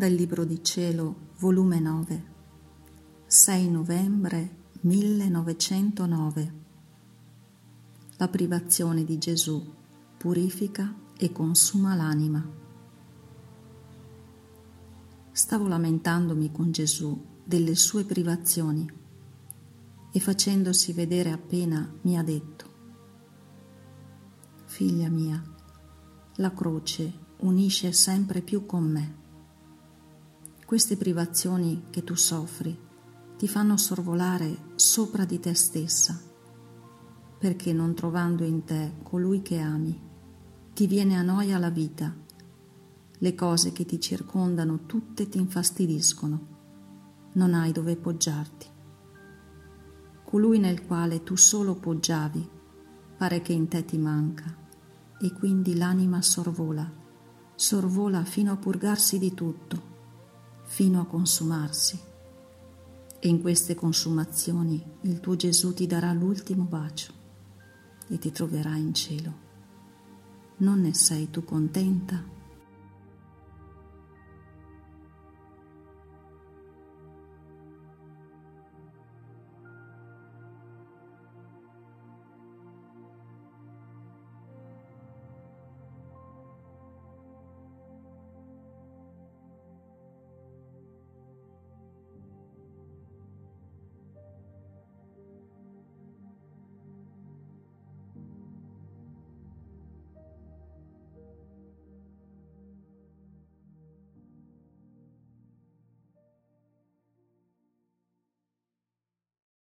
Dal Libro di Cielo, volume 9, 6 novembre 1909. La privazione di Gesù purifica e consuma l'anima. Stavo lamentandomi con Gesù delle sue privazioni e facendosi vedere appena mi ha detto, Figlia mia, la croce unisce sempre più con me queste privazioni che tu soffri ti fanno sorvolare sopra di te stessa, perché non trovando in te colui che ami, ti viene a noia la vita, le cose che ti circondano tutte ti infastidiscono, non hai dove poggiarti. Colui nel quale tu solo poggiavi pare che in te ti manca e quindi l'anima sorvola, sorvola fino a purgarsi di tutto fino a consumarsi. E in queste consumazioni il tuo Gesù ti darà l'ultimo bacio e ti troverà in cielo. Non ne sei tu contenta?